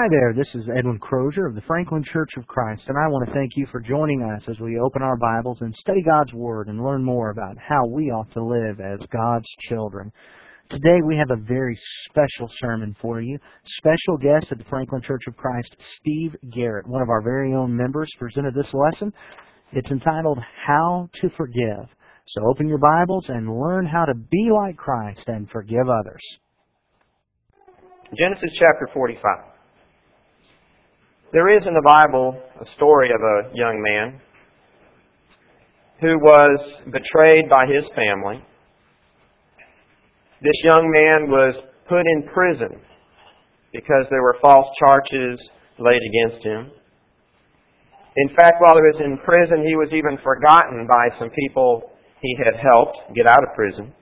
Hi there, this is Edwin Crozier of the Franklin Church of Christ, and I want to thank you for joining us as we open our Bibles and study God's Word and learn more about how we ought to live as God's children. Today we have a very special sermon for you. Special guest at the Franklin Church of Christ, Steve Garrett, one of our very own members, presented this lesson. It's entitled How to Forgive. So open your Bibles and learn how to be like Christ and forgive others. Genesis chapter 45. There is in the Bible a story of a young man who was betrayed by his family. This young man was put in prison because there were false charges laid against him. In fact, while he was in prison, he was even forgotten by some people he had helped get out of prison.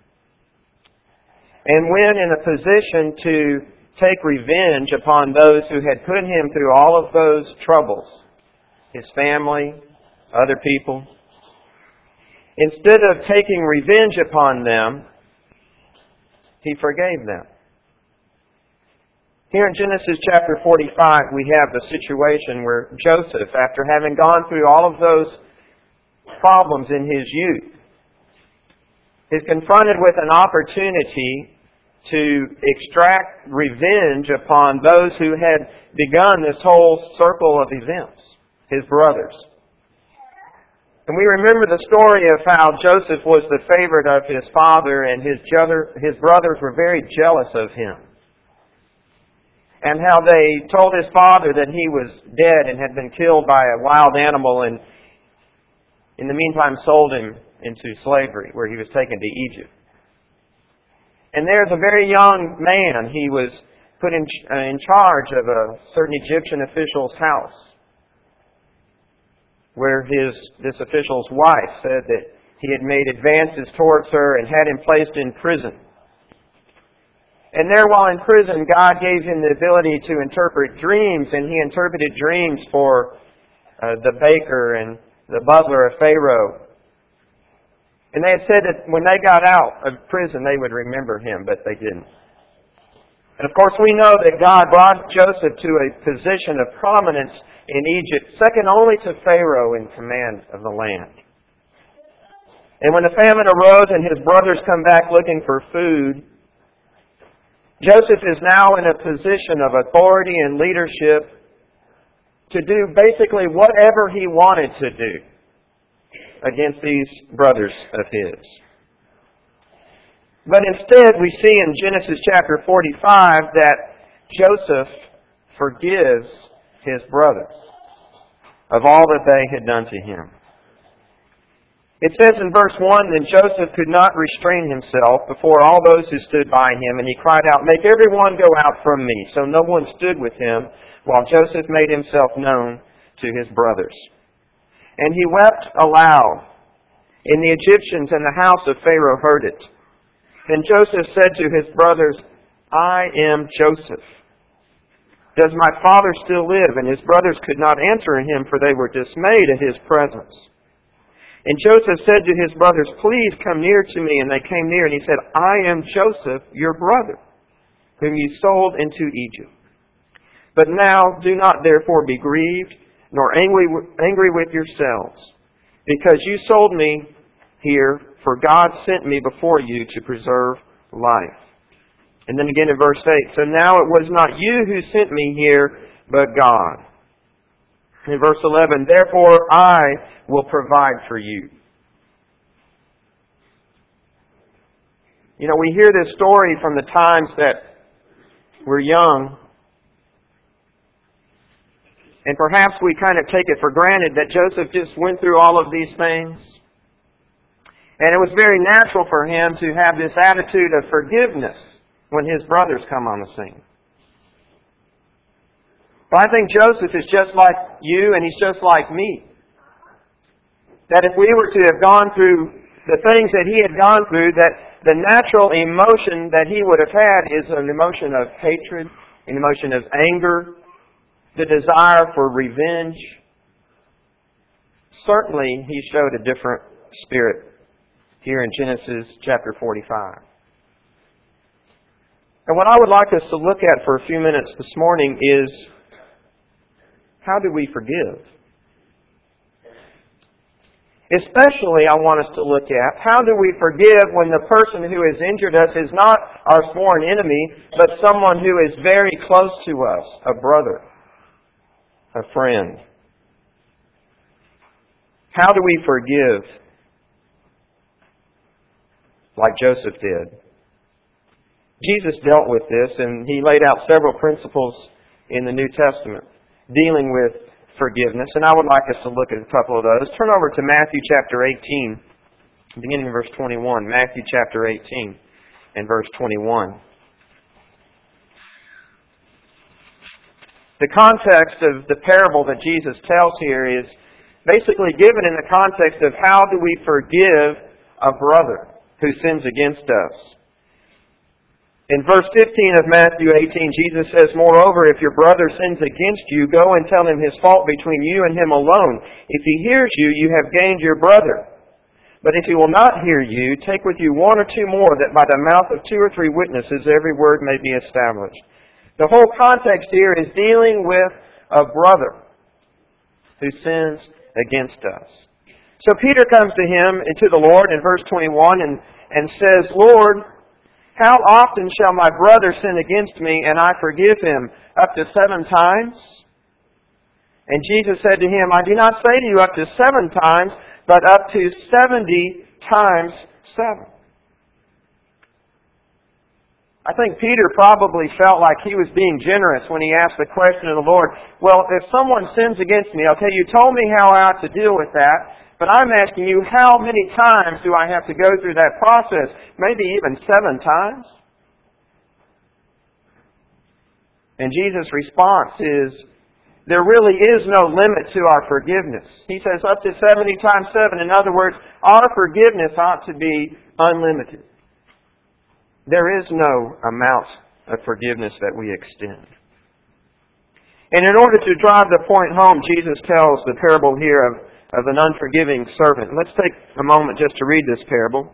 And when in a position to take revenge upon those who had put him through all of those troubles his family, other people. Instead of taking revenge upon them, he forgave them. Here in Genesis chapter 45, we have the situation where Joseph, after having gone through all of those problems in his youth, is confronted with an opportunity to extract revenge upon those who had begun this whole circle of events, his brothers. And we remember the story of how Joseph was the favorite of his father and his, his brothers were very jealous of him. And how they told his father that he was dead and had been killed by a wild animal and in the meantime sold him into slavery where he was taken to Egypt. And there's a very young man. He was put in, uh, in charge of a certain Egyptian official's house, where his this official's wife said that he had made advances towards her and had him placed in prison. And there, while in prison, God gave him the ability to interpret dreams, and he interpreted dreams for uh, the baker and the butler of Pharaoh. And they had said that when they got out of prison, they would remember him, but they didn't. And of course, we know that God brought Joseph to a position of prominence in Egypt, second only to Pharaoh in command of the land. And when the famine arose and his brothers come back looking for food, Joseph is now in a position of authority and leadership to do basically whatever he wanted to do against these brothers of his. But instead, we see in Genesis chapter 45 that Joseph forgives his brothers of all that they had done to him. It says in verse 1 that Joseph could not restrain himself before all those who stood by him, and he cried out, Make everyone go out from me. So no one stood with him, while Joseph made himself known to his brothers. And he wept aloud. And the Egyptians and the house of Pharaoh heard it. Then Joseph said to his brothers, I am Joseph. Does my father still live? And his brothers could not answer him, for they were dismayed at his presence. And Joseph said to his brothers, Please come near to me. And they came near, and he said, I am Joseph, your brother, whom you sold into Egypt. But now do not therefore be grieved nor angry, angry with yourselves, because you sold me here, for God sent me before you to preserve life. And then again in verse 8, so now it was not you who sent me here, but God. In verse 11, therefore I will provide for you. You know, we hear this story from the times that we're young and perhaps we kind of take it for granted that Joseph just went through all of these things. And it was very natural for him to have this attitude of forgiveness when his brothers come on the scene. But I think Joseph is just like you and he's just like me. That if we were to have gone through the things that he had gone through, that the natural emotion that he would have had is an emotion of hatred, an emotion of anger, the desire for revenge. Certainly, he showed a different spirit here in Genesis chapter 45. And what I would like us to look at for a few minutes this morning is How do we forgive? Especially, I want us to look at how do we forgive when the person who has injured us is not our sworn enemy, but someone who is very close to us, a brother, a friend. How do we forgive like Joseph did? Jesus dealt with this and he laid out several principles in the New Testament dealing with forgiveness. And I would like us to look at a couple of those. Turn over to Matthew chapter 18, beginning in verse 21. Matthew chapter 18 and verse 21. The context of the parable that Jesus tells here is basically given in the context of how do we forgive a brother who sins against us. In verse 15 of Matthew 18, Jesus says, Moreover, if your brother sins against you, go and tell him his fault between you and him alone. If he hears you, you have gained your brother. But if he will not hear you, take with you one or two more, that by the mouth of two or three witnesses every word may be established. The whole context here is dealing with a brother who sins against us. So Peter comes to him and to the Lord in verse 21 and, and says, Lord, how often shall my brother sin against me and I forgive him? Up to seven times? And Jesus said to him, I do not say to you up to seven times, but up to seventy times seven. I think Peter probably felt like he was being generous when he asked the question of the Lord, Well, if someone sins against me, okay, you told me how I ought to deal with that, but I'm asking you, how many times do I have to go through that process? Maybe even seven times? And Jesus' response is, there really is no limit to our forgiveness. He says up to 70 times 7. In other words, our forgiveness ought to be unlimited. There is no amount of forgiveness that we extend. And in order to drive the point home, Jesus tells the parable here of of an unforgiving servant. Let's take a moment just to read this parable.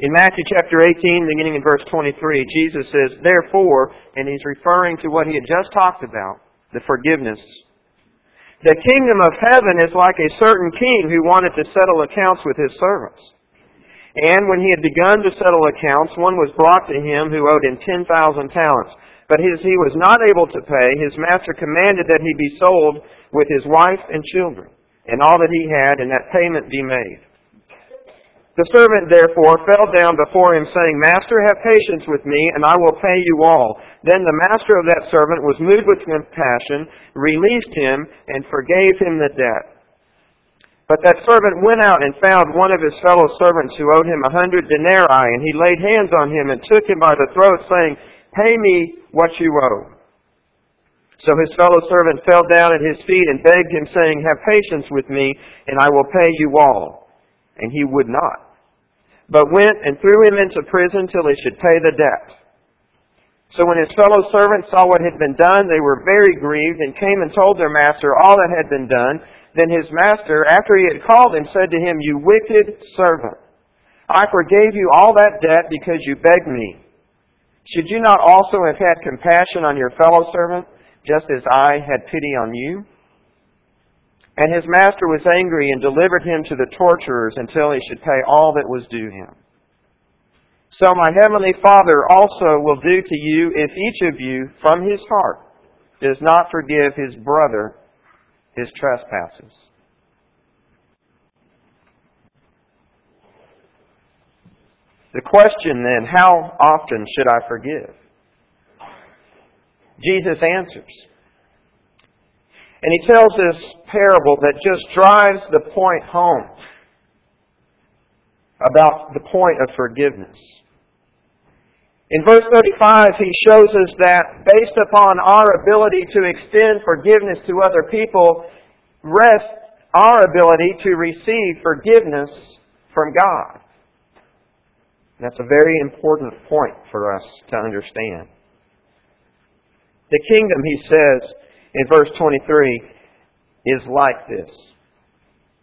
In Matthew chapter 18, beginning in verse 23, Jesus says, Therefore, and he's referring to what he had just talked about, the forgiveness. The kingdom of heaven is like a certain king who wanted to settle accounts with his servants. And when he had begun to settle accounts, one was brought to him who owed him 10,000 talents. But as he was not able to pay, his master commanded that he be sold with his wife and children, and all that he had, and that payment be made. The servant therefore fell down before him, saying, Master, have patience with me, and I will pay you all. Then the master of that servant was moved with compassion, released him, and forgave him the debt. But that servant went out and found one of his fellow servants who owed him a hundred denarii, and he laid hands on him and took him by the throat, saying, Pay me what you owe. So his fellow servant fell down at his feet and begged him, saying, Have patience with me, and I will pay you all. And he would not, but went and threw him into prison till he should pay the debt. So when his fellow servants saw what had been done, they were very grieved, and came and told their master all that had been done. Then his master, after he had called him, said to him, You wicked servant, I forgave you all that debt because you begged me. Should you not also have had compassion on your fellow servant? just as I had pity on you? And his master was angry and delivered him to the torturers until he should pay all that was due him. So my heavenly Father also will do to you if each of you from his heart does not forgive his brother his trespasses. The question then, how often should I forgive? Jesus answers. And he tells this parable that just drives the point home about the point of forgiveness. In verse 35, he shows us that based upon our ability to extend forgiveness to other people, rests our ability to receive forgiveness from God. That's a very important point for us to understand. The kingdom, he says in verse 23, is like this.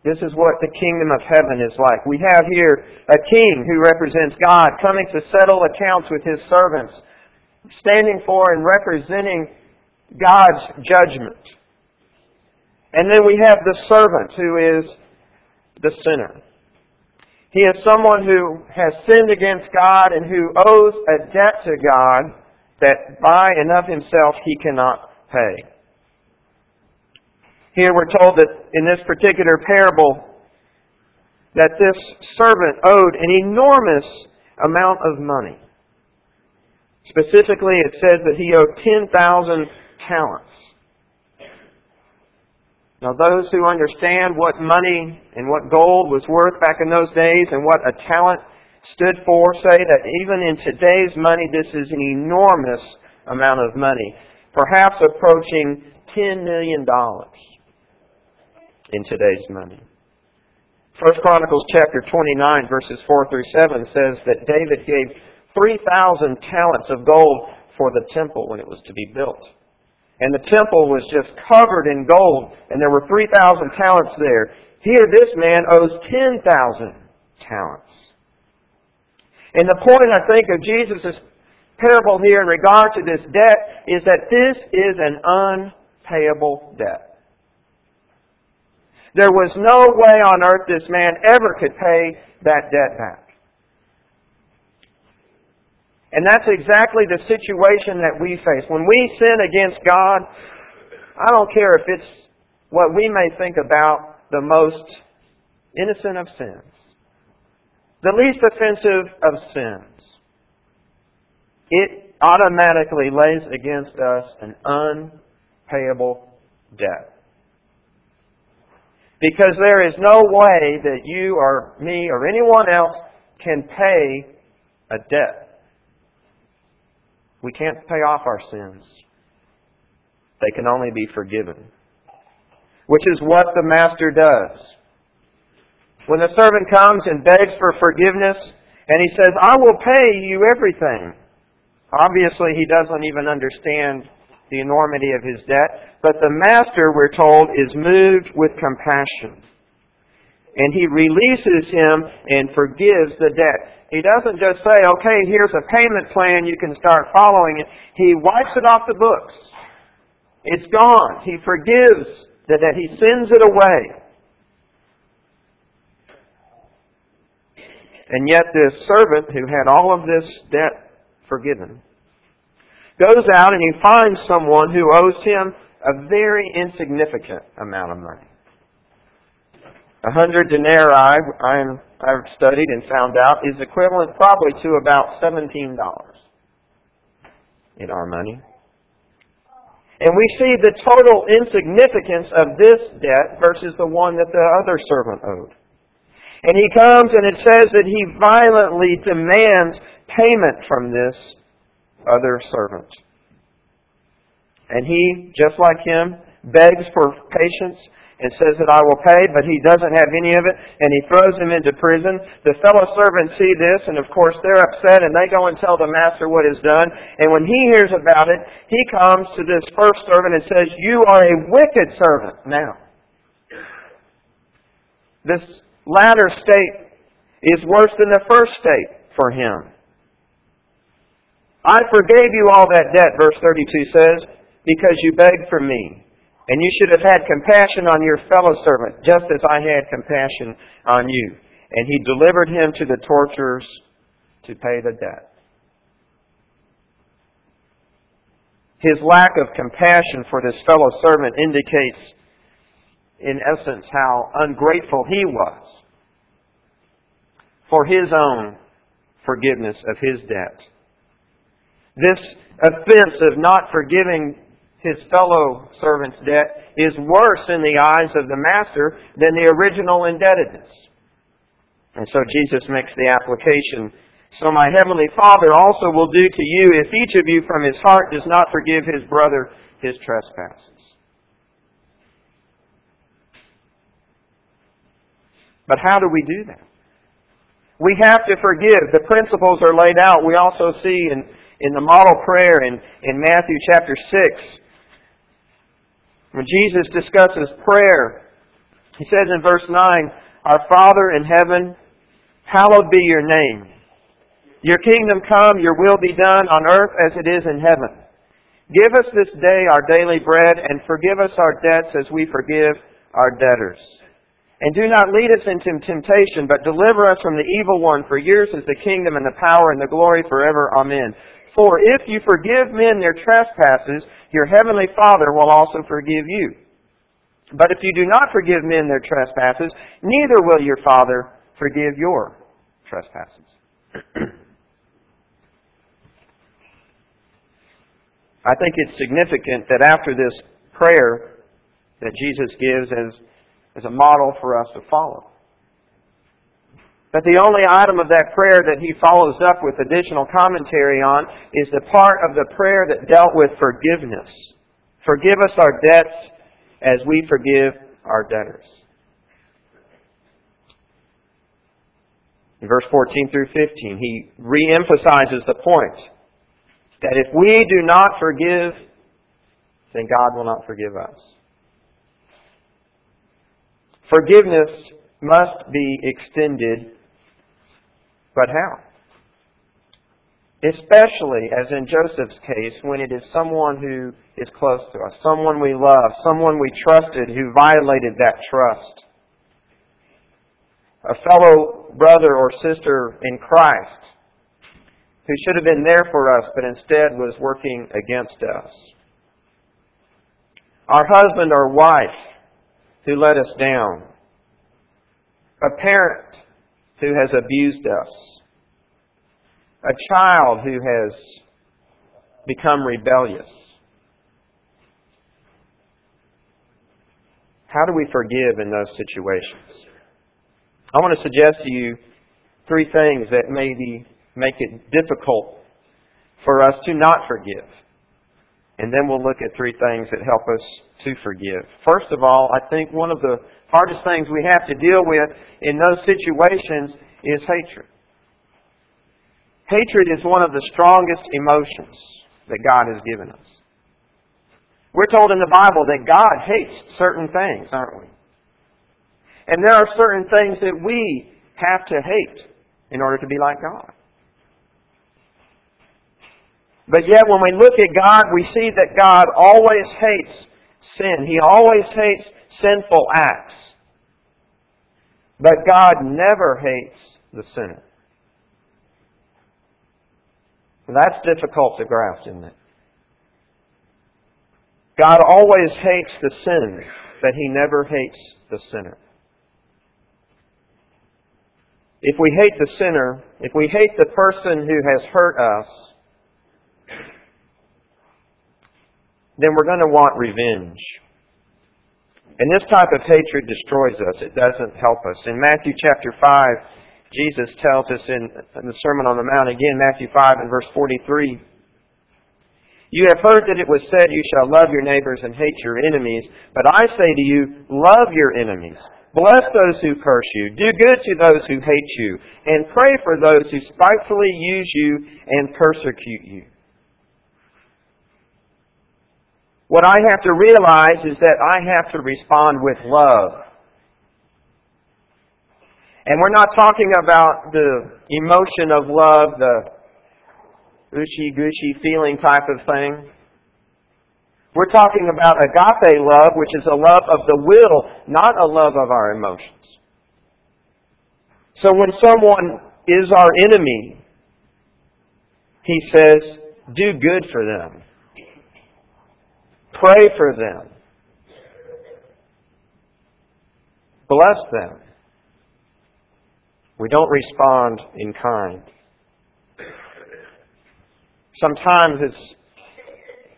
This is what the kingdom of heaven is like. We have here a king who represents God coming to settle accounts with his servants, standing for and representing God's judgment And then we have the servant who is the sinner. He is someone who has sinned against God and who owes a debt to God that by and of himself he cannot pay. Here we're told that in this particular parable that this servant owed an enormous amount of money. Specifically, it says that he owed 10,000 talents. Now, those who understand what money and what gold was worth back in those days and what a talent stood for say that even in today's money, this is an enormous amount of money, perhaps approaching $10 million in today's money. First Chronicles chapter 29 verses 4 through 7 says that David gave 3,000 talents of gold for the temple when it was to be built. And the temple was just covered in gold, and there were 3,000 talents there. Here, this man owes 10,000 talents. And the point, I think, of Jesus' parable here in regard to this debt is that this is an unpayable debt. There was no way on earth this man ever could pay that debt back. And that's exactly the situation that we face. When we sin against God, I don't care if it's what we may think about the most innocent of sins, the least offensive of sins. It automatically lays against us an unpayable debt. Because there is no way that you or me or anyone else can pay a debt. We can't pay off our sins. They can only be forgiven. Which is what the master does. When the servant comes and begs for forgiveness, and he says, I will pay you everything. Obviously, he doesn't even understand the enormity of his debt, but the master, we're told, is moved with compassion. And he releases him and forgives the debt. He doesn't just say, okay, here's a payment plan, you can start following it. He wipes it off the books. It's gone. He forgives that, that he sends it away. And yet this servant who had all of this debt forgiven goes out and he finds someone who owes him a very insignificant amount of money. A hundred denarii, I'm, I've studied and found out, is equivalent probably to about $17 in our money. And we see the total insignificance of this debt versus the one that the other servant owed. And he comes and it says that he violently demands payment from this other servant. And he, just like him, begs for patience and says that I will pay, but he doesn't have any of it, and he throws him into prison. The fellow servants see this, and of course they're upset, and they go and tell the master what is done. And when he hears about it, he comes to this first servant and says, You are a wicked servant now. This latter state is worse than the first state for him. I forgave you all that debt, verse 32 says, because you begged for me. And you should have had compassion on your fellow servant, just as I had compassion on you. And he delivered him to the torturers to pay the debt. His lack of compassion for this fellow servant indicates, in essence, how ungrateful he was for his own forgiveness of his debt. This offense of not forgiving his fellow servant's debt is worse in the eyes of the master than the original indebtedness. And so Jesus makes the application. So my heavenly Father also will do to you if each of you from his heart does not forgive his brother his trespasses. But how do we do that? We have to forgive. The principles are laid out. We also see in, in the model prayer in, in Matthew chapter 6 when Jesus discusses prayer, he says in verse 9, Our Father in heaven, hallowed be your name. Your kingdom come, your will be done on earth as it is in heaven. Give us this day our daily bread, and forgive us our debts as we forgive our debtors. And do not lead us into temptation, but deliver us from the evil one. For yours is the kingdom and the power and the glory forever. Amen. For if you forgive men their trespasses, your heavenly Father will also forgive you. But if you do not forgive men their trespasses, neither will your Father forgive your trespasses. I think it's significant that after this prayer that Jesus gives as, as a model for us to follow, that the only item of that prayer that he follows up with additional commentary on is the part of the prayer that dealt with forgiveness. Forgive us our debts as we forgive our debtors. In verse 14 through 15, he re-emphasizes the point that if we do not forgive, then God will not forgive us. Forgiveness must be extended, but how? Especially, as in Joseph's case, when it is someone who is close to us, someone we love, someone we trusted who violated that trust. A fellow brother or sister in Christ who should have been there for us, but instead was working against us. Our husband or wife who let us down. A parent who has abused us. A child who has become rebellious. How do we forgive in those situations? I want to suggest to you three things that maybe make it difficult for us to not forgive. And then we'll look at three things that help us to forgive. First of all, I think one of the hardest things we have to deal with in those situations is hatred. Hatred is one of the strongest emotions that God has given us. We're told in the Bible that God hates certain things, aren't we? And there are certain things that we have to hate in order to be like God. But yet when we look at God, we see that God always hates sin. He always hates sinful acts. But God never hates the sinner. That's difficult to grasp, isn't it? God always hates the sin, but He never hates the sinner. If we hate the sinner, if we hate the person who has hurt us, then we're going to want revenge. And this type of hatred destroys us. It doesn't help us. In Matthew chapter 5, Jesus tells us in, in the Sermon on the Mount, again, Matthew 5 and verse 43, You have heard that it was said, You shall love your neighbors and hate your enemies. But I say to you, love your enemies. Bless those who curse you. Do good to those who hate you. And pray for those who spitefully use you and persecute you. What I have to realize is that I have to respond with love. And we're not talking about the emotion of love, the gushy gushy feeling type of thing. We're talking about agape love, which is a love of the will, not a love of our emotions. So when someone is our enemy, he says, do good for them. Pray for them. Bless them. We don't respond in kind. Sometimes it's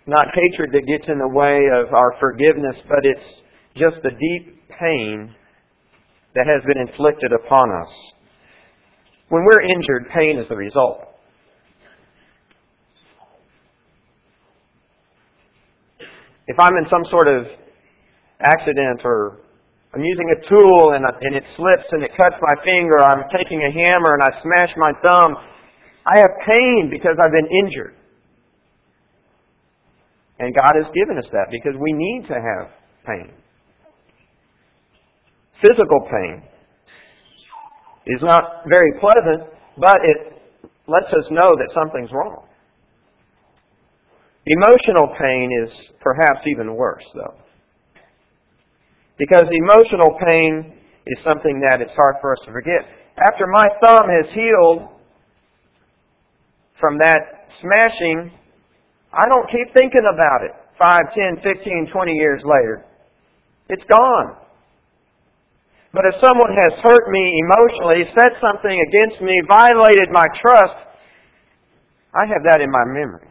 not hatred that gets in the way of our forgiveness, but it's just the deep pain that has been inflicted upon us. When we're injured, pain is the result. If I'm in some sort of accident or I'm using a tool and, and it slips and it cuts my finger, I'm taking a hammer and I smash my thumb, I have pain because I've been injured. And God has given us that because we need to have pain. Physical pain is not very pleasant, but it lets us know that something's wrong. Emotional pain is perhaps even worse, though. Because emotional pain is something that it's hard for us to forget. After my thumb has healed from that smashing, I don't keep thinking about it 5, 10, 15, 20 years later. It's gone. But if someone has hurt me emotionally, said something against me, violated my trust, I have that in my memory.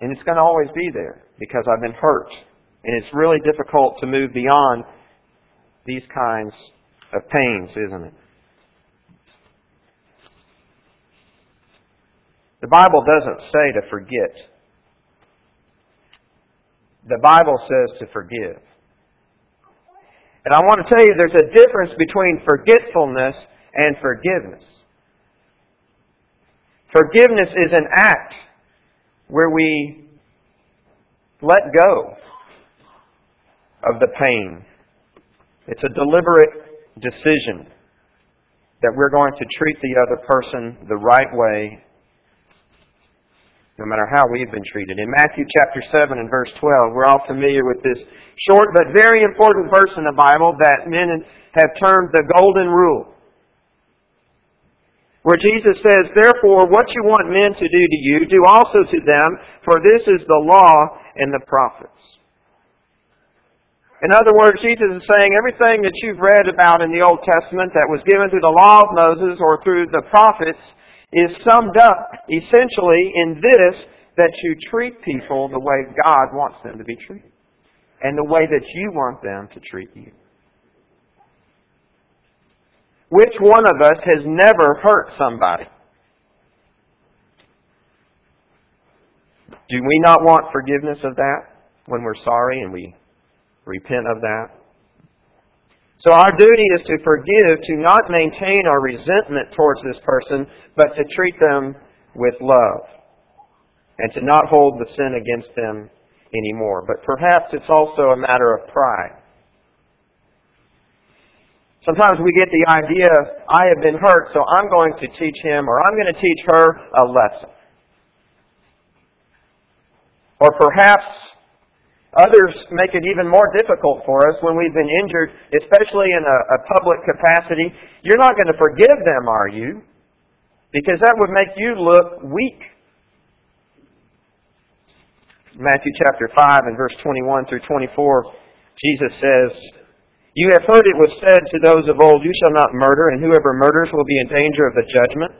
And it's going to always be there because I've been hurt. And it's really difficult to move beyond these kinds of pains, isn't it? The Bible doesn't say to forget. The Bible says to forgive. And I want to tell you there's a difference between forgetfulness and forgiveness. Forgiveness is an act where we let go of the pain. It's a deliberate decision that we're going to treat the other person the right way no matter how we've been treated. In Matthew chapter 7 and verse 12, we're all familiar with this short but very important verse in the Bible that men have termed the golden rule. Where Jesus says, Therefore, what you want men to do to you, do also to them, for this is the law and the prophets. In other words, Jesus is saying everything that you've read about in the Old Testament that was given through the law of Moses or through the prophets is summed up essentially in this that you treat people the way God wants them to be treated and the way that you want them to treat you. Which one of us has never hurt somebody? Do we not want forgiveness of that when we're sorry and we repent of that? So our duty is to forgive, to not maintain our resentment towards this person, but to treat them with love. And to not hold the sin against them anymore. But perhaps it's also a matter of pride. Sometimes we get the idea, I have been hurt, so I'm going to teach him or I'm going to teach her a lesson. Or perhaps Others make it even more difficult for us when we've been injured, especially in a, a public capacity. You're not going to forgive them, are you? Because that would make you look weak. Matthew chapter 5 and verse 21 through 24, Jesus says, You have heard it was said to those of old, You shall not murder, and whoever murders will be in danger of the judgment.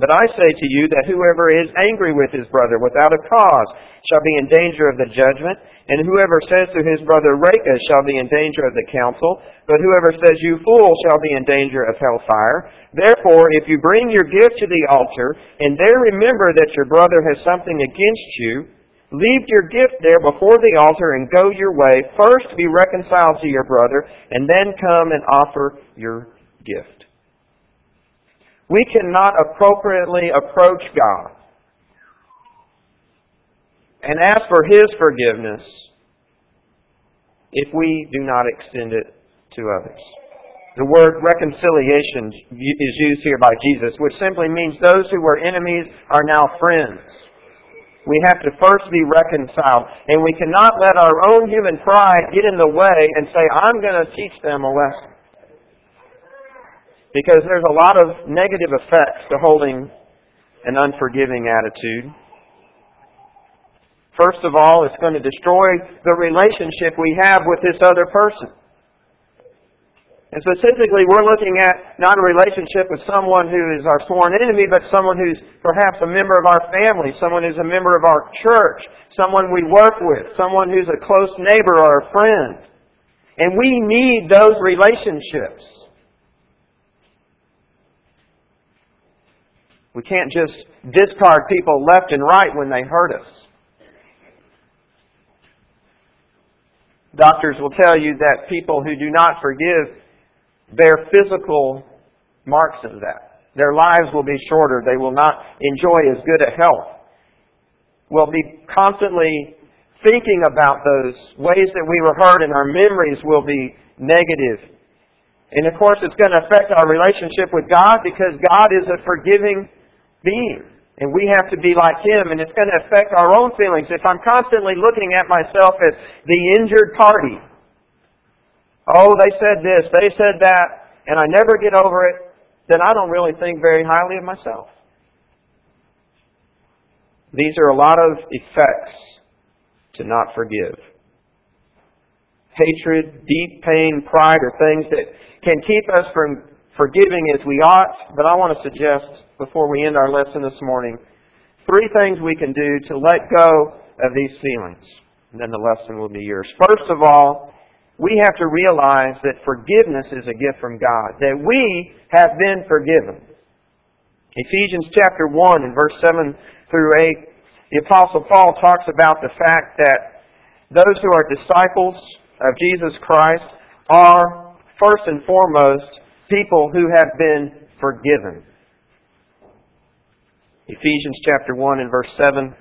But I say to you that whoever is angry with his brother without a cause shall be in danger of the judgment, and whoever says to his brother, Raca, shall be in danger of the council, but whoever says, You fool, shall be in danger of hellfire. Therefore, if you bring your gift to the altar, and there remember that your brother has something against you, leave your gift there before the altar and go your way. First be reconciled to your brother, and then come and offer your gift. We cannot appropriately approach God and ask for His forgiveness if we do not extend it to others. The word reconciliation is used here by Jesus, which simply means those who were enemies are now friends. We have to first be reconciled, and we cannot let our own human pride get in the way and say, I'm going to teach them a lesson. Because there's a lot of negative effects to holding an unforgiving attitude. First of all, it's going to destroy the relationship we have with this other person. And specifically, we're looking at not a relationship with someone who is our sworn enemy, but someone who's perhaps a member of our family, someone who's a member of our church, someone we work with, someone who's a close neighbor or a friend. And we need those relationships. We can't just discard people left and right when they hurt us. Doctors will tell you that people who do not forgive bear physical marks of that. Their lives will be shorter. They will not enjoy as good a health. We'll be constantly thinking about those ways that we were hurt and our memories will be negative. And of course, it's going to affect our relationship with God because God is a forgiving being. And we have to be like Him, and it's going to affect our own feelings. If I'm constantly looking at myself as the injured party, oh, they said this, they said that, and I never get over it, then I don't really think very highly of myself. These are a lot of effects to not forgive. Hatred, deep pain, pride are things that can keep us from forgiving as we ought. But I want to suggest, before we end our lesson this morning, three things we can do to let go of these feelings. And then the lesson will be yours. First of all, we have to realize that forgiveness is a gift from God, that we have been forgiven. Ephesians chapter 1 and verse 7 through 8, the Apostle Paul talks about the fact that those who are disciples of Jesus Christ are, first and foremost, people who have been forgiven. Ephesians chapter 1 and verse 7.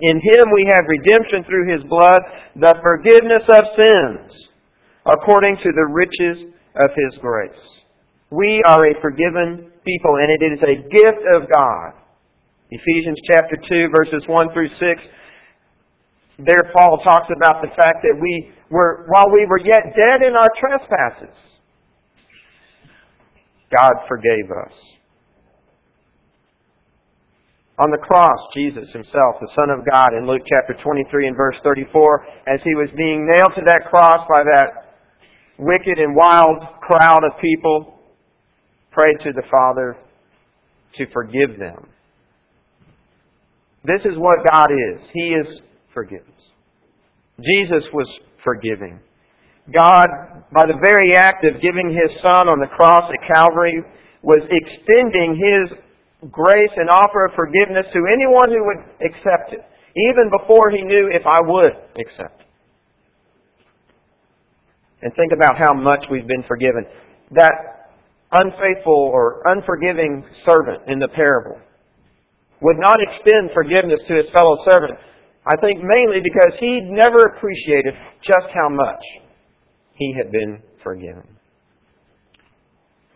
In Him we have redemption through His blood, the forgiveness of sins, according to the riches of His grace. We are a forgiven people, and it is a gift of God. Ephesians chapter 2, verses 1 through 6. There, Paul talks about the fact that we were, while we were yet dead in our trespasses, God forgave us. On the cross, Jesus himself, the Son of God, in Luke chapter 23 and verse 34, as he was being nailed to that cross by that wicked and wild crowd of people, prayed to the Father to forgive them. This is what God is. He is forgiveness. Jesus was forgiving. God, by the very act of giving His Son on the cross at Calvary, was extending His grace and offer of forgiveness to anyone who would accept it, even before He knew if I would accept it. And think about how much we've been forgiven. That unfaithful or unforgiving servant in the parable would not extend forgiveness to his fellow servant. I think mainly because he never appreciated just how much he had been forgiven.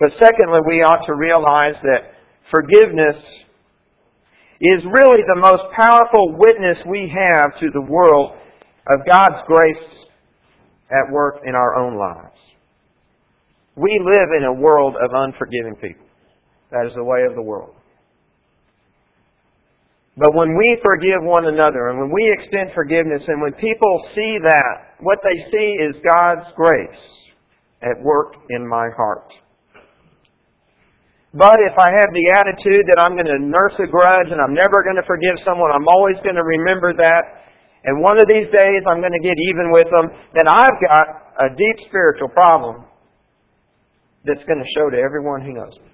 But secondly, we ought to realize that forgiveness is really the most powerful witness we have to the world of God's grace at work in our own lives. We live in a world of unforgiving people. That is the way of the world. But when we forgive one another and when we extend forgiveness and when people see that, what they see is God's grace at work in my heart. But if I have the attitude that I'm going to nurse a grudge and I'm never going to forgive someone, I'm always going to remember that, and one of these days I'm going to get even with them, then I've got a deep spiritual problem that's going to show to everyone who knows me.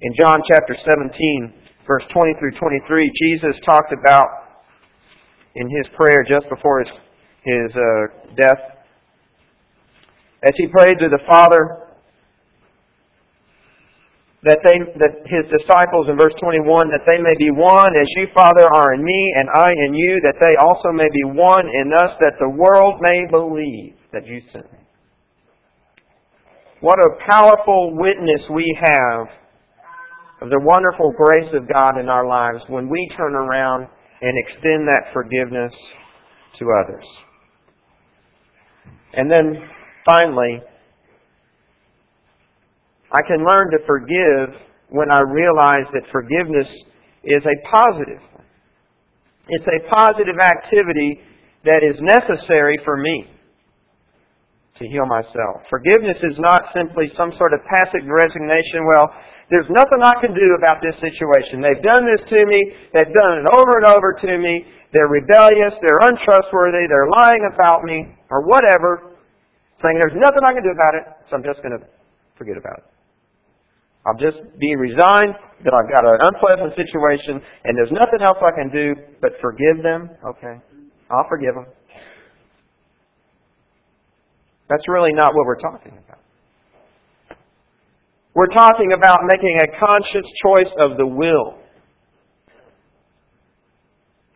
In John chapter 17, verse 20 through 23, Jesus talked about in his prayer just before his, his uh, death, as he prayed to the Father, that they that his disciples in verse 21 that they may be one as you father are in me and I in you that they also may be one in us that the world may believe that you sent me what a powerful witness we have of the wonderful grace of God in our lives when we turn around and extend that forgiveness to others. And then finally, I can learn to forgive when I realize that forgiveness is a positive. It's a positive activity that is necessary for me to heal myself. Forgiveness is not simply some sort of passive resignation. Well, there's nothing I can do about this situation. They've done this to me. They've done it over and over to me. They're rebellious. They're untrustworthy. They're lying about me or whatever. Saying there's nothing I can do about it, so I'm just going to forget about it. I'll just be resigned that I've got an unpleasant situation and there's nothing else I can do but forgive them. Okay. I'll forgive them. That's really not what we're talking about. We're talking about making a conscious choice of the will.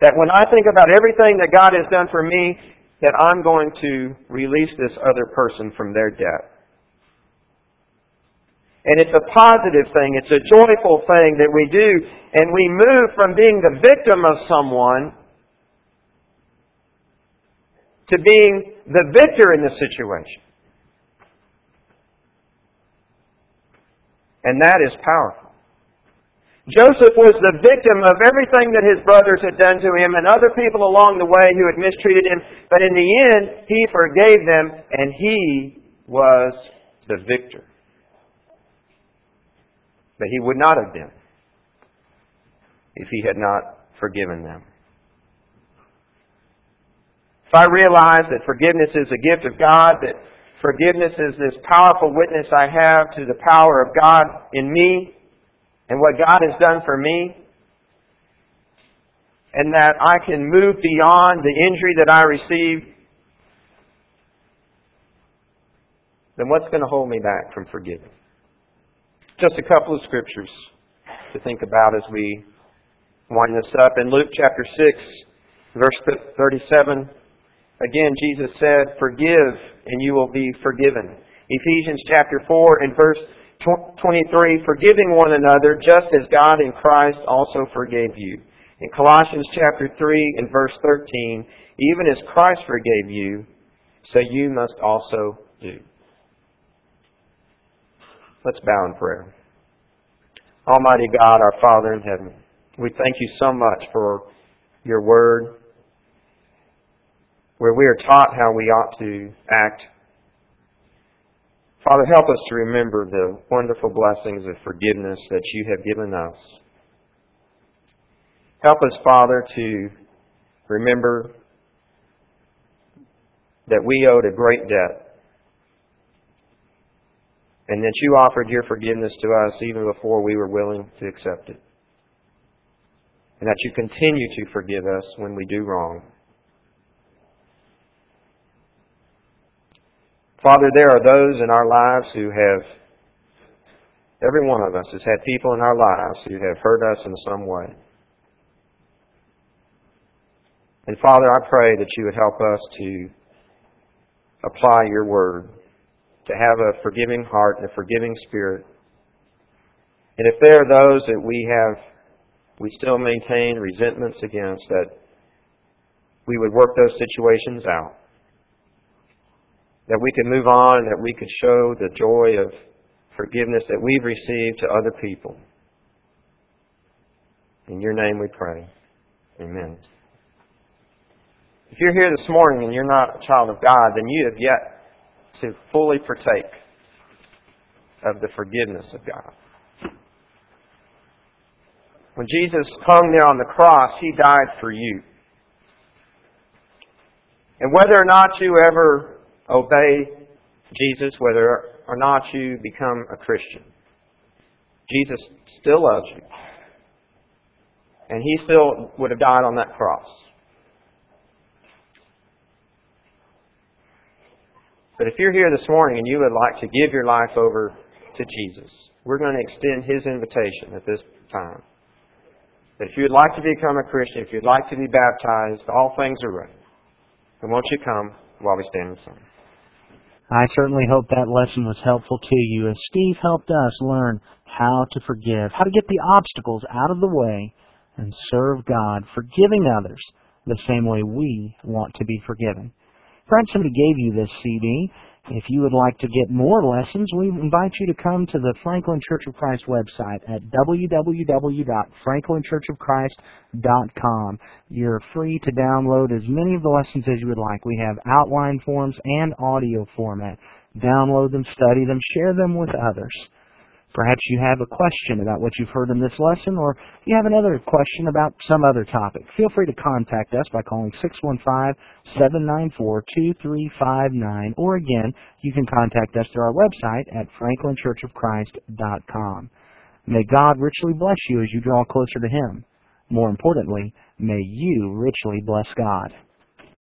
That when I think about everything that God has done for me, that I'm going to release this other person from their debt. And it's a positive thing. It's a joyful thing that we do. And we move from being the victim of someone to being the victor in the situation. And that is powerful. Joseph was the victim of everything that his brothers had done to him and other people along the way who had mistreated him. But in the end, he forgave them and he was the victor. But he would not have been if he had not forgiven them. If I realize that forgiveness is a gift of God, that forgiveness is this powerful witness I have to the power of God in me, and what God has done for me, and that I can move beyond the injury that I received, then what's going to hold me back from forgiving? Just a couple of scriptures to think about as we wind this up. In Luke chapter 6, verse 37, again, Jesus said, Forgive, and you will be forgiven. Ephesians chapter 4 and verse 23, forgiving one another just as God in Christ also forgave you. In Colossians chapter 3 and verse 13, even as Christ forgave you, so you must also do. Let's bow in prayer. Almighty God, our Father in heaven, we thank you so much for your word, where we are taught how we ought to act Father, help us to remember the wonderful blessings of forgiveness that you have given us. Help us, Father, to remember that we owed a great debt and that you offered your forgiveness to us even before we were willing to accept it. And that you continue to forgive us when we do wrong. Father, there are those in our lives who have, every one of us has had people in our lives who have hurt us in some way. And Father, I pray that you would help us to apply your word, to have a forgiving heart and a forgiving spirit. And if there are those that we have, we still maintain resentments against, that we would work those situations out that we could move on, that we could show the joy of forgiveness that we've received to other people. In your name we pray. Amen. If you're here this morning and you're not a child of God, then you have yet to fully partake of the forgiveness of God. When Jesus hung there on the cross, He died for you. And whether or not you ever obey Jesus whether or not you become a Christian. Jesus still loves you. And he still would have died on that cross. But if you're here this morning and you would like to give your life over to Jesus, we're going to extend his invitation at this time. But if you would like to become a Christian, if you'd like to be baptized, all things are ready. And won't you come while we stand and sing? I certainly hope that lesson was helpful to you as Steve helped us learn how to forgive, how to get the obstacles out of the way and serve God, forgiving others the same way we want to be forgiven. Perhaps somebody gave you this CD if you would like to get more lessons, we invite you to come to the Franklin Church of Christ website at www.franklinchurchofchrist.com. You're free to download as many of the lessons as you would like. We have outline forms and audio format. Download them, study them, share them with others. Perhaps you have a question about what you've heard in this lesson, or you have another question about some other topic. Feel free to contact us by calling 615-794-2359, or again, you can contact us through our website at franklinchurchofchrist.com. May God richly bless you as you draw closer to Him. More importantly, may you richly bless God.